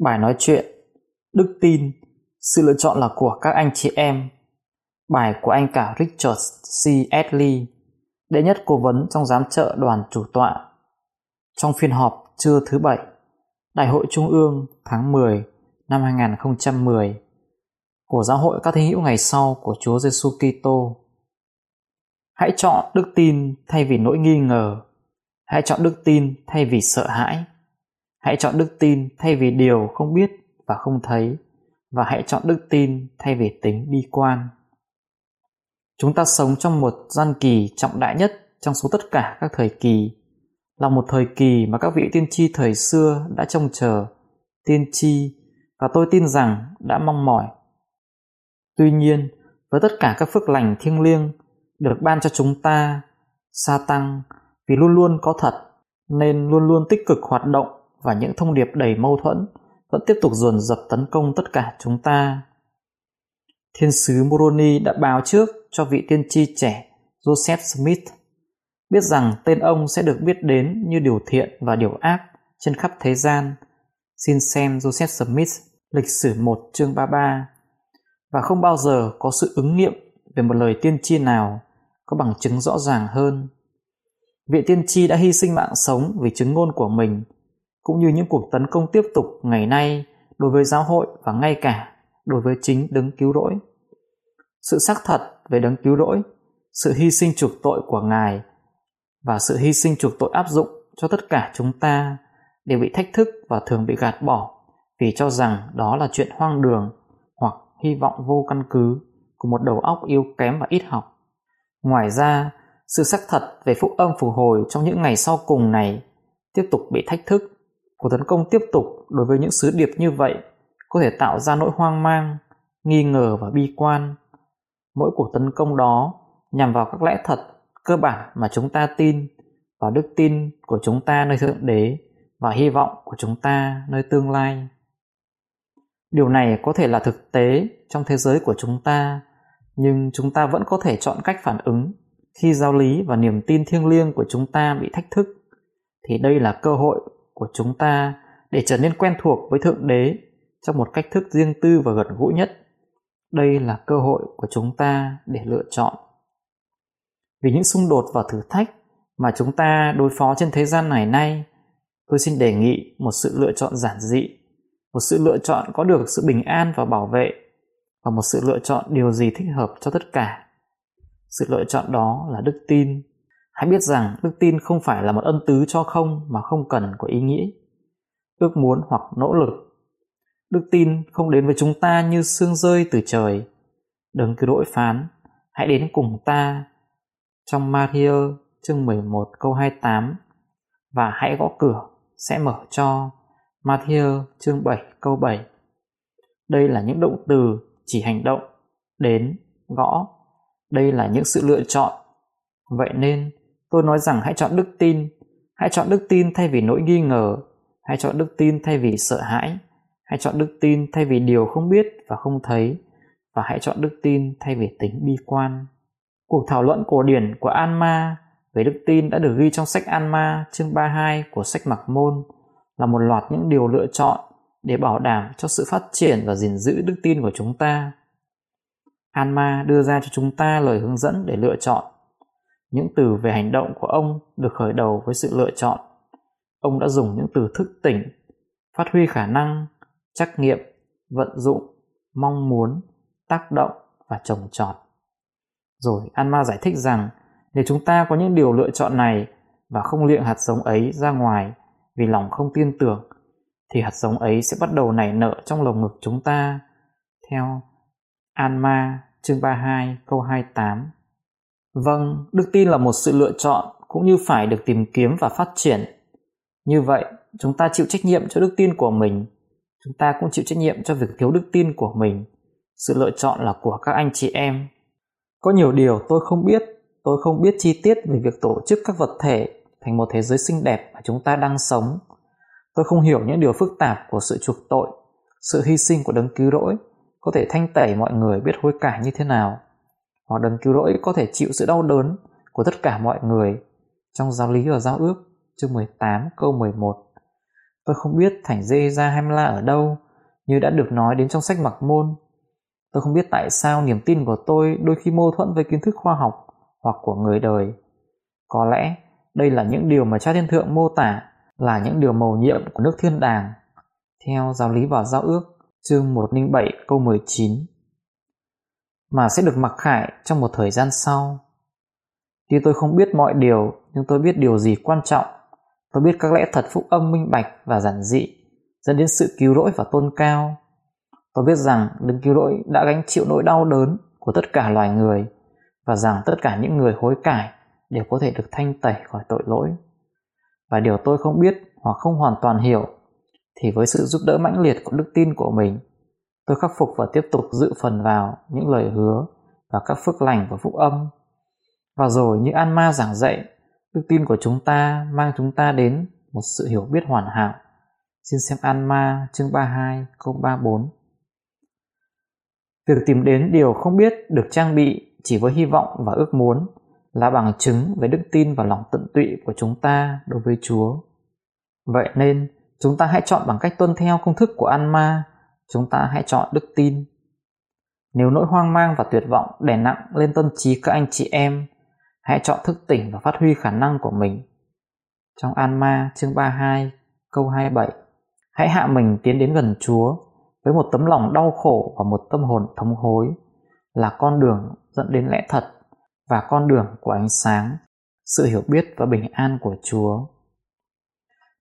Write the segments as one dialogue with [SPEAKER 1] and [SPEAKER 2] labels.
[SPEAKER 1] Bài nói chuyện, Đức tin, Sự lựa chọn là của các anh chị em Bài của anh cả Richard C. Edley Đệ nhất cố vấn trong giám trợ đoàn chủ tọa Trong phiên họp trưa thứ bảy, Đại hội Trung ương tháng 10 năm 2010 của Giáo hội các thánh hữu ngày sau của Chúa Giêsu Kitô. Hãy chọn đức tin thay vì nỗi nghi ngờ. Hãy chọn đức tin thay vì sợ hãi. Hãy chọn đức tin thay vì điều không biết và không thấy và hãy chọn đức tin thay vì tính bi quan. Chúng ta sống trong một gian kỳ trọng đại nhất trong số tất cả các thời kỳ, là một thời kỳ mà các vị tiên tri thời xưa đã trông chờ, tiên tri và tôi tin rằng đã mong mỏi. Tuy nhiên, với tất cả các phước lành thiêng liêng được ban cho chúng ta, sa tăng vì luôn luôn có thật nên luôn luôn tích cực hoạt động và những thông điệp đầy mâu thuẫn vẫn tiếp tục dồn dập tấn công tất cả chúng ta. Thiên sứ Moroni đã báo trước cho vị tiên tri trẻ Joseph Smith, biết rằng tên ông sẽ được biết đến như điều thiện và điều ác trên khắp thế gian. Xin xem Joseph Smith, lịch sử 1 chương 33 và không bao giờ có sự ứng nghiệm về một lời tiên tri nào có bằng chứng rõ ràng hơn. Vị tiên tri đã hy sinh mạng sống vì chứng ngôn của mình cũng như những cuộc tấn công tiếp tục ngày nay đối với giáo hội và ngay cả đối với chính đấng cứu rỗi. Sự xác thật về đấng cứu rỗi, sự hy sinh chuộc tội của Ngài và sự hy sinh chuộc tội áp dụng cho tất cả chúng ta đều bị thách thức và thường bị gạt bỏ vì cho rằng đó là chuyện hoang đường hoặc hy vọng vô căn cứ của một đầu óc yếu kém và ít học. Ngoài ra, sự xác thật về phúc âm phục hồi trong những ngày sau cùng này tiếp tục bị thách thức Cuộc tấn công tiếp tục đối với những sứ điệp như vậy có thể tạo ra nỗi hoang mang, nghi ngờ và bi quan. Mỗi cuộc tấn công đó nhằm vào các lẽ thật cơ bản mà chúng ta tin và đức tin của chúng ta nơi Thượng Đế và hy vọng của chúng ta nơi tương lai. Điều này có thể là thực tế trong thế giới của chúng ta, nhưng chúng ta vẫn có thể chọn cách phản ứng khi giáo lý và niềm tin thiêng liêng của chúng ta bị thách thức thì đây là cơ hội của chúng ta để trở nên quen thuộc với thượng đế trong một cách thức riêng tư và gần gũi nhất. Đây là cơ hội của chúng ta để lựa chọn. Vì những xung đột và thử thách mà chúng ta đối phó trên thế gian này nay, tôi xin đề nghị một sự lựa chọn giản dị, một sự lựa chọn có được sự bình an và bảo vệ, và một sự lựa chọn điều gì thích hợp cho tất cả. Sự lựa chọn đó là đức tin. Hãy biết rằng đức tin không phải là một ân tứ cho không mà không cần có ý nghĩa, ước muốn hoặc nỗ lực. Đức tin không đến với chúng ta như sương rơi từ trời. Đừng cứ đổi phán, hãy đến cùng ta. Trong Matthew chương 11 câu 28 và hãy gõ cửa sẽ mở cho. Matthew chương 7 câu 7 Đây là những động từ chỉ hành động, đến, gõ. Đây là những sự lựa chọn. Vậy nên Tôi nói rằng hãy chọn đức tin, hãy chọn đức tin thay vì nỗi nghi ngờ, hãy chọn đức tin thay vì sợ hãi, hãy chọn đức tin thay vì điều không biết và không thấy, và hãy chọn đức tin thay vì tính bi quan. Cuộc thảo luận cổ điển của Anma về đức tin đã được ghi trong sách Anma chương 32 của sách Mặc Môn là một loạt những điều lựa chọn để bảo đảm cho sự phát triển và gìn giữ đức tin của chúng ta. Anma đưa ra cho chúng ta lời hướng dẫn để lựa chọn những từ về hành động của ông được khởi đầu với sự lựa chọn. Ông đã dùng những từ thức tỉnh, phát huy khả năng, trắc nghiệm, vận dụng, mong muốn, tác động và trồng trọt. Rồi Anma giải thích rằng nếu chúng ta có những điều lựa chọn này và không liệng hạt giống ấy ra ngoài vì lòng không tin tưởng thì hạt giống ấy sẽ bắt đầu nảy nở trong lồng ngực chúng ta theo Anma chương 32 câu 28 Vâng, đức tin là một sự lựa chọn cũng như phải được tìm kiếm và phát triển. Như vậy, chúng ta chịu trách nhiệm cho đức tin của mình. Chúng ta cũng chịu trách nhiệm cho việc thiếu đức tin của mình. Sự lựa chọn là của các anh chị em. Có nhiều điều tôi không biết, tôi không biết chi tiết về việc tổ chức các vật thể thành một thế giới xinh đẹp mà chúng ta đang sống. Tôi không hiểu những điều phức tạp của sự chuộc tội, sự hy sinh của đấng cứu rỗi có thể thanh tẩy mọi người biết hối cải như thế nào. Hoặc đấng cứu rỗi có thể chịu sự đau đớn của tất cả mọi người trong giáo lý và giao ước, chương 18 câu 11. Tôi không biết thành dê ra Hamla ở đâu, như đã được nói đến trong sách mặc môn. Tôi không biết tại sao niềm tin của tôi đôi khi mâu thuẫn với kiến thức khoa học hoặc của người đời. Có lẽ đây là những điều mà cha thiên thượng mô tả là những điều mầu nhiệm của nước thiên đàng theo giáo lý và giao ước, chương 107 câu 19 mà sẽ được mặc khải trong một thời gian sau. Tuy tôi không biết mọi điều nhưng tôi biết điều gì quan trọng. Tôi biết các lẽ thật phúc âm minh bạch và giản dị dẫn đến sự cứu rỗi và tôn cao. Tôi biết rằng đấng cứu rỗi đã gánh chịu nỗi đau đớn của tất cả loài người và rằng tất cả những người hối cải đều có thể được thanh tẩy khỏi tội lỗi. Và điều tôi không biết hoặc không hoàn toàn hiểu thì với sự giúp đỡ mãnh liệt của đức tin của mình, tôi khắc phục và tiếp tục dự phần vào những lời hứa và các phước lành của phúc âm. Và rồi như An Ma giảng dạy, đức tin của chúng ta mang chúng ta đến một sự hiểu biết hoàn hảo. Xin xem An Ma chương 32 câu 34. Việc tìm đến điều không biết được trang bị chỉ với hy vọng và ước muốn là bằng chứng về đức tin và lòng tận tụy của chúng ta đối với Chúa. Vậy nên, chúng ta hãy chọn bằng cách tuân theo công thức của an ma chúng ta hãy chọn đức tin. Nếu nỗi hoang mang và tuyệt vọng đè nặng lên tâm trí các anh chị em, hãy chọn thức tỉnh và phát huy khả năng của mình. Trong an ma chương 32 câu 27, hãy hạ mình tiến đến gần Chúa với một tấm lòng đau khổ và một tâm hồn thống hối là con đường dẫn đến lẽ thật và con đường của ánh sáng, sự hiểu biết và bình an của Chúa.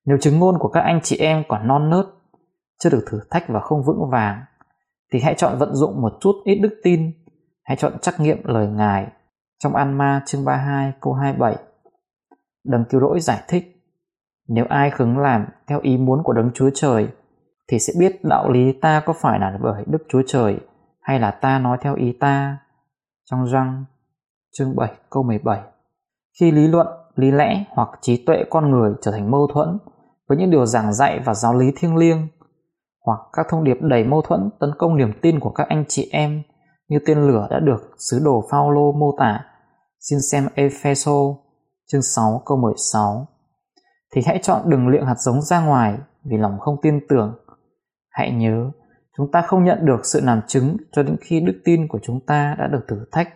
[SPEAKER 1] Nếu chứng ngôn của các anh chị em còn non nớt, chưa được thử thách và không vững vàng, thì hãy chọn vận dụng một chút ít đức tin, hãy chọn trắc nghiệm lời Ngài trong An Ma chương 32 câu 27. Đấng cứu rỗi giải thích, nếu ai khứng làm theo ý muốn của Đấng Chúa Trời, thì sẽ biết đạo lý ta có phải là bởi Đức Chúa Trời hay là ta nói theo ý ta. Trong răng chương 7 câu 17 Khi lý luận, lý lẽ hoặc trí tuệ con người trở thành mâu thuẫn với những điều giảng dạy và giáo lý thiêng liêng hoặc các thông điệp đầy mâu thuẫn tấn công niềm tin của các anh chị em như tên lửa đã được sứ đồ Phaolô mô tả. Xin xem Epheso chương 6 câu 16. Thì hãy chọn đừng liệng hạt giống ra ngoài vì lòng không tin tưởng. Hãy nhớ, chúng ta không nhận được sự làm chứng cho đến khi đức tin của chúng ta đã được thử thách.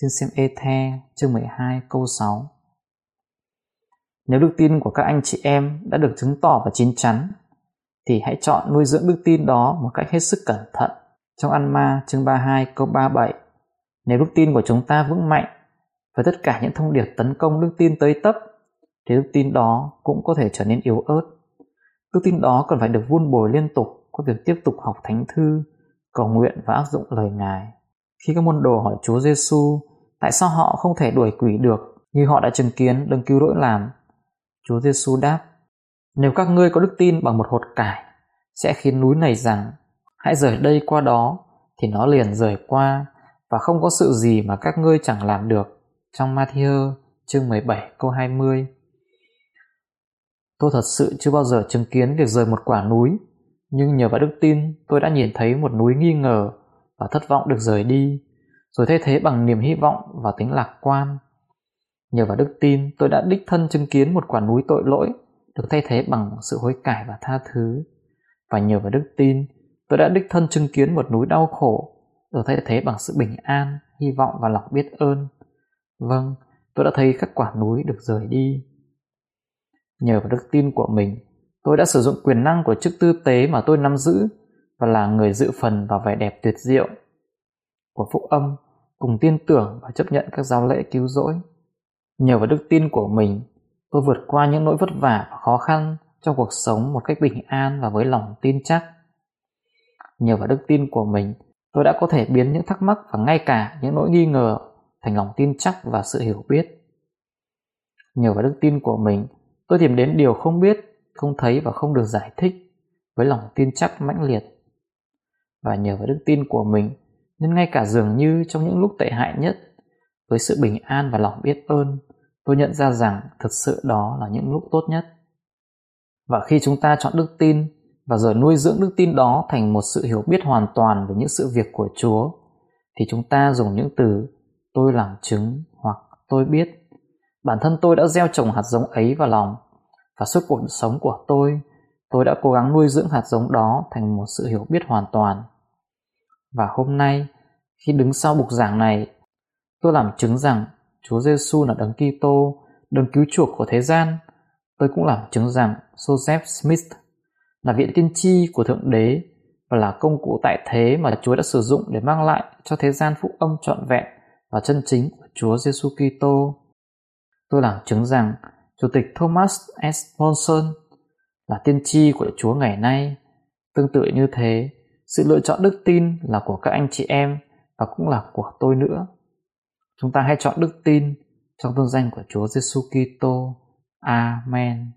[SPEAKER 1] Xin xem Ethe chương 12 câu 6. Nếu đức tin của các anh chị em đã được chứng tỏ và chín chắn, thì hãy chọn nuôi dưỡng đức tin đó một cách hết sức cẩn thận. Trong Ăn Ma chương 32 câu 37, nếu đức tin của chúng ta vững mạnh và tất cả những thông điệp tấn công đức tin tới tấp, thì đức tin đó cũng có thể trở nên yếu ớt. Đức tin đó cần phải được vun bồi liên tục qua việc tiếp tục học thánh thư, cầu nguyện và áp dụng lời Ngài. Khi các môn đồ hỏi Chúa Giêsu tại sao họ không thể đuổi quỷ được như họ đã chứng kiến đấng cứu rỗi làm, Chúa Giêsu đáp: Nếu các ngươi có đức tin bằng một hột cải, sẽ khiến núi này rằng hãy rời đây qua đó, thì nó liền rời qua và không có sự gì mà các ngươi chẳng làm được. Trong Matthew chương 17 câu 20 Tôi thật sự chưa bao giờ chứng kiến việc rời một quả núi, nhưng nhờ vào đức tin tôi đã nhìn thấy một núi nghi ngờ và thất vọng được rời đi, rồi thay thế bằng niềm hy vọng và tính lạc quan. Nhờ vào đức tin, tôi đã đích thân chứng kiến một quả núi tội lỗi được thay thế bằng sự hối cải và tha thứ. Và nhờ vào đức tin, tôi đã đích thân chứng kiến một núi đau khổ rồi thay thế bằng sự bình an, hy vọng và lòng biết ơn. Vâng, tôi đã thấy các quả núi được rời đi. Nhờ vào đức tin của mình, tôi đã sử dụng quyền năng của chức tư tế mà tôi nắm giữ và là người dự phần vào vẻ đẹp tuyệt diệu của phúc âm cùng tin tưởng và chấp nhận các giáo lễ cứu rỗi. Nhờ vào đức tin của mình, tôi vượt qua những nỗi vất vả và khó khăn trong cuộc sống một cách bình an và với lòng tin chắc. Nhờ vào đức tin của mình, tôi đã có thể biến những thắc mắc và ngay cả những nỗi nghi ngờ thành lòng tin chắc và sự hiểu biết. Nhờ vào đức tin của mình, tôi tìm đến điều không biết, không thấy và không được giải thích với lòng tin chắc mãnh liệt. Và nhờ vào đức tin của mình, nên ngay cả dường như trong những lúc tệ hại nhất, với sự bình an và lòng biết ơn, tôi nhận ra rằng thực sự đó là những lúc tốt nhất. Và khi chúng ta chọn đức tin và rồi nuôi dưỡng đức tin đó thành một sự hiểu biết hoàn toàn về những sự việc của Chúa, thì chúng ta dùng những từ tôi làm chứng hoặc tôi biết. Bản thân tôi đã gieo trồng hạt giống ấy vào lòng và suốt cuộc sống của tôi, tôi đã cố gắng nuôi dưỡng hạt giống đó thành một sự hiểu biết hoàn toàn. Và hôm nay, khi đứng sau bục giảng này, tôi làm chứng rằng Chúa Giêsu là đấng Kitô, đấng cứu chuộc của thế gian. Tôi cũng làm chứng rằng Joseph Smith là viện tiên tri của Thượng Đế và là công cụ tại thế mà Chúa đã sử dụng để mang lại cho thế gian phúc âm trọn vẹn và chân chính của Chúa Giêsu Kitô. Tôi làm chứng rằng Chủ tịch Thomas S. Monson là tiên tri của Chúa ngày nay. Tương tự như thế, sự lựa chọn đức tin là của các anh chị em và cũng là của tôi nữa. Chúng ta hãy chọn đức tin trong tôn danh của Chúa Giêsu Kitô. Amin.